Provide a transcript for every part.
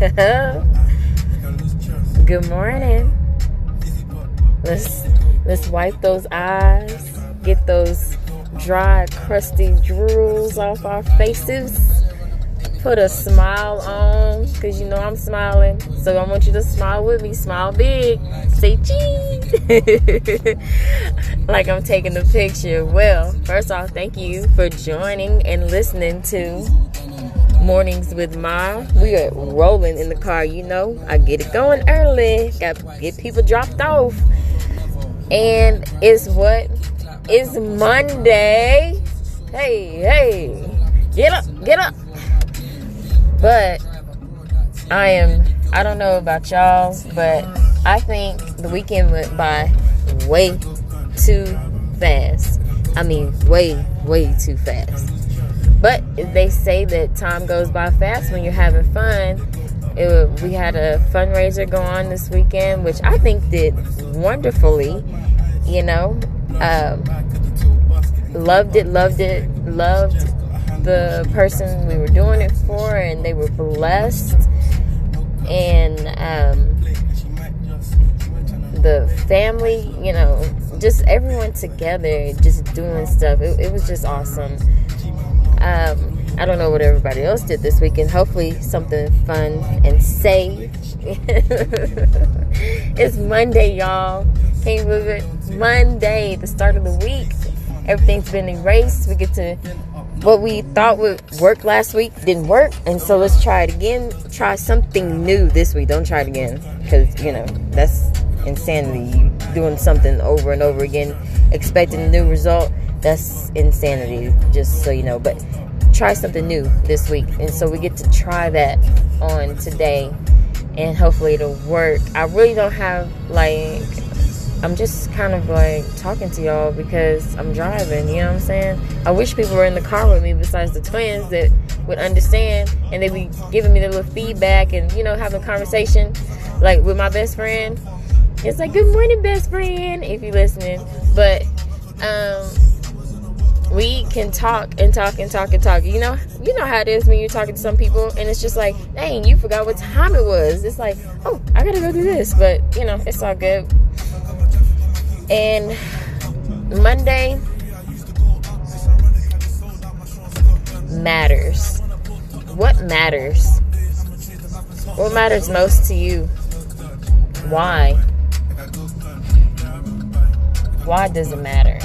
Good morning. Let's let's wipe those eyes, get those dry, crusty drools off our faces. Put a smile on, cause you know I'm smiling. So I want you to smile with me. Smile big. Say cheese. like I'm taking the picture. Well, first off, thank you for joining and listening to Mornings with Ma. We are rolling in the car, you know. I get it going early. Got get people dropped off. And it's what? It's Monday. Hey, hey. Get up, get up. But I am I don't know about y'all, but I think the weekend went by way too fast. I mean, way, way too fast. But they say that time goes by fast when you're having fun. It, we had a fundraiser go on this weekend, which I think did wonderfully. You know, um, loved it, loved it, loved the person we were doing it for, and they were blessed. And um, the family, you know, just everyone together, just doing stuff. It, it was just awesome. Um, I don't know what everybody else did this weekend. Hopefully, something fun and safe. it's Monday, y'all. Can you believe it? Monday, the start of the week. Everything's been erased. We get to what we thought would work last week didn't work, and so let's try it again. Try something new this week. Don't try it again because you know that's insanity. You doing something over and over again, expecting a new result that's insanity, just so you know. But try something new this week. And so we get to try that on today. And hopefully it'll work. I really don't have, like, I'm just kind of like talking to y'all because I'm driving, you know what I'm saying? I wish people were in the car with me besides the twins that would understand and they'd be giving me the little feedback and, you know, having a conversation. Like with my best friend. It's like, good morning, best friend, if you're listening. But, um, we can talk and talk and talk and talk. You know, you know how it is when you're talking to some people, and it's just like, dang, you forgot what time it was. It's like, oh, I gotta go do this, but you know, it's all good. And Monday matters. What matters? What matters most to you? Why? Why does it matter?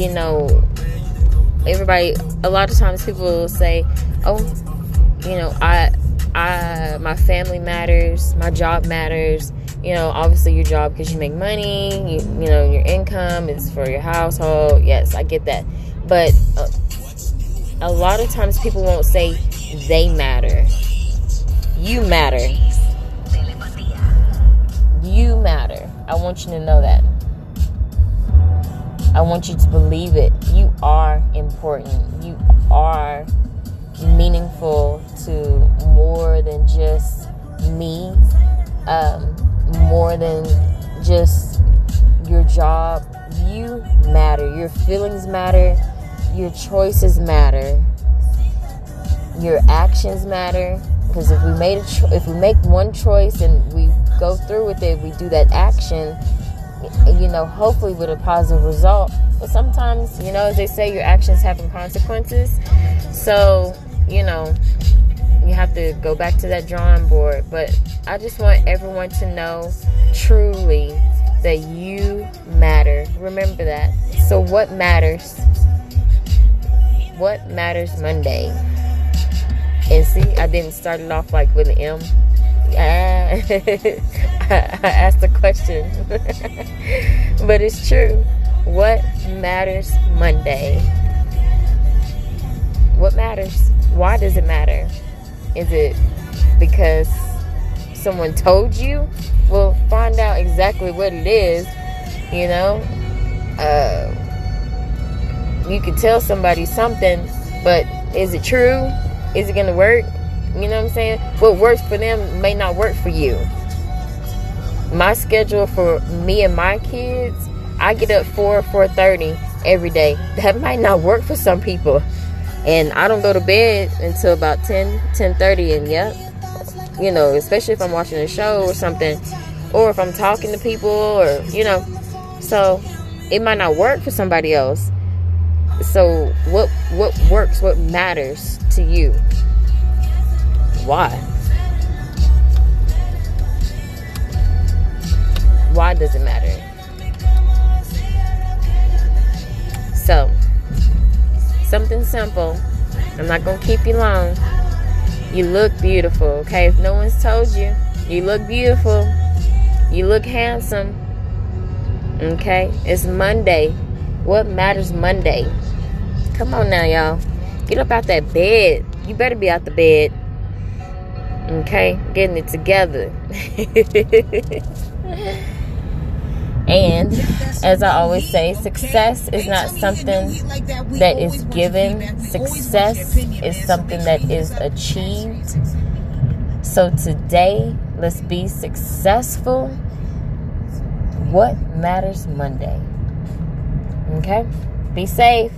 You know, everybody, a lot of times people will say, oh, you know, I, I, my family matters, my job matters. You know, obviously your job because you make money. You, you know, your income is for your household. Yes, I get that. But uh, a lot of times people won't say they matter. You matter. You matter. I want you to know that. Want you to believe it. You are important. You are meaningful to more than just me, um, more than just your job. You matter. Your feelings matter. Your choices matter. Your actions matter. Because if we made a cho- if we make one choice and we go through with it, we do that action you know, hopefully with a positive result. But sometimes, you know, as they say, your actions have consequences. So, you know, you have to go back to that drawing board. But I just want everyone to know truly that you matter. Remember that. So, what matters? What matters Monday? And see, I didn't start it off like with an M. I, I asked the question. but it's true. What matters Monday? What matters? Why does it matter? Is it because someone told you? Well, find out exactly what it is. You know, uh, you can tell somebody something, but is it true? Is it going to work? You know what I'm saying? What works for them may not work for you. My schedule for me and my kids, I get up 4 4:30 every day. That might not work for some people. And I don't go to bed until about 10, 10.30 and yep. You know, especially if I'm watching a show or something. Or if I'm talking to people or, you know. So it might not work for somebody else. So what what works, what matters to you? Why? Why does it matter? So, something simple. I'm not going to keep you long. You look beautiful, okay? If no one's told you, you look beautiful. You look handsome. Okay? It's Monday. What matters Monday? Come on now, y'all. Get up out that bed. You better be out the bed. Okay? Getting it together. and as I always say, success is not something that is given, success is something that is achieved. So today, let's be successful. What matters Monday? Okay? Be safe.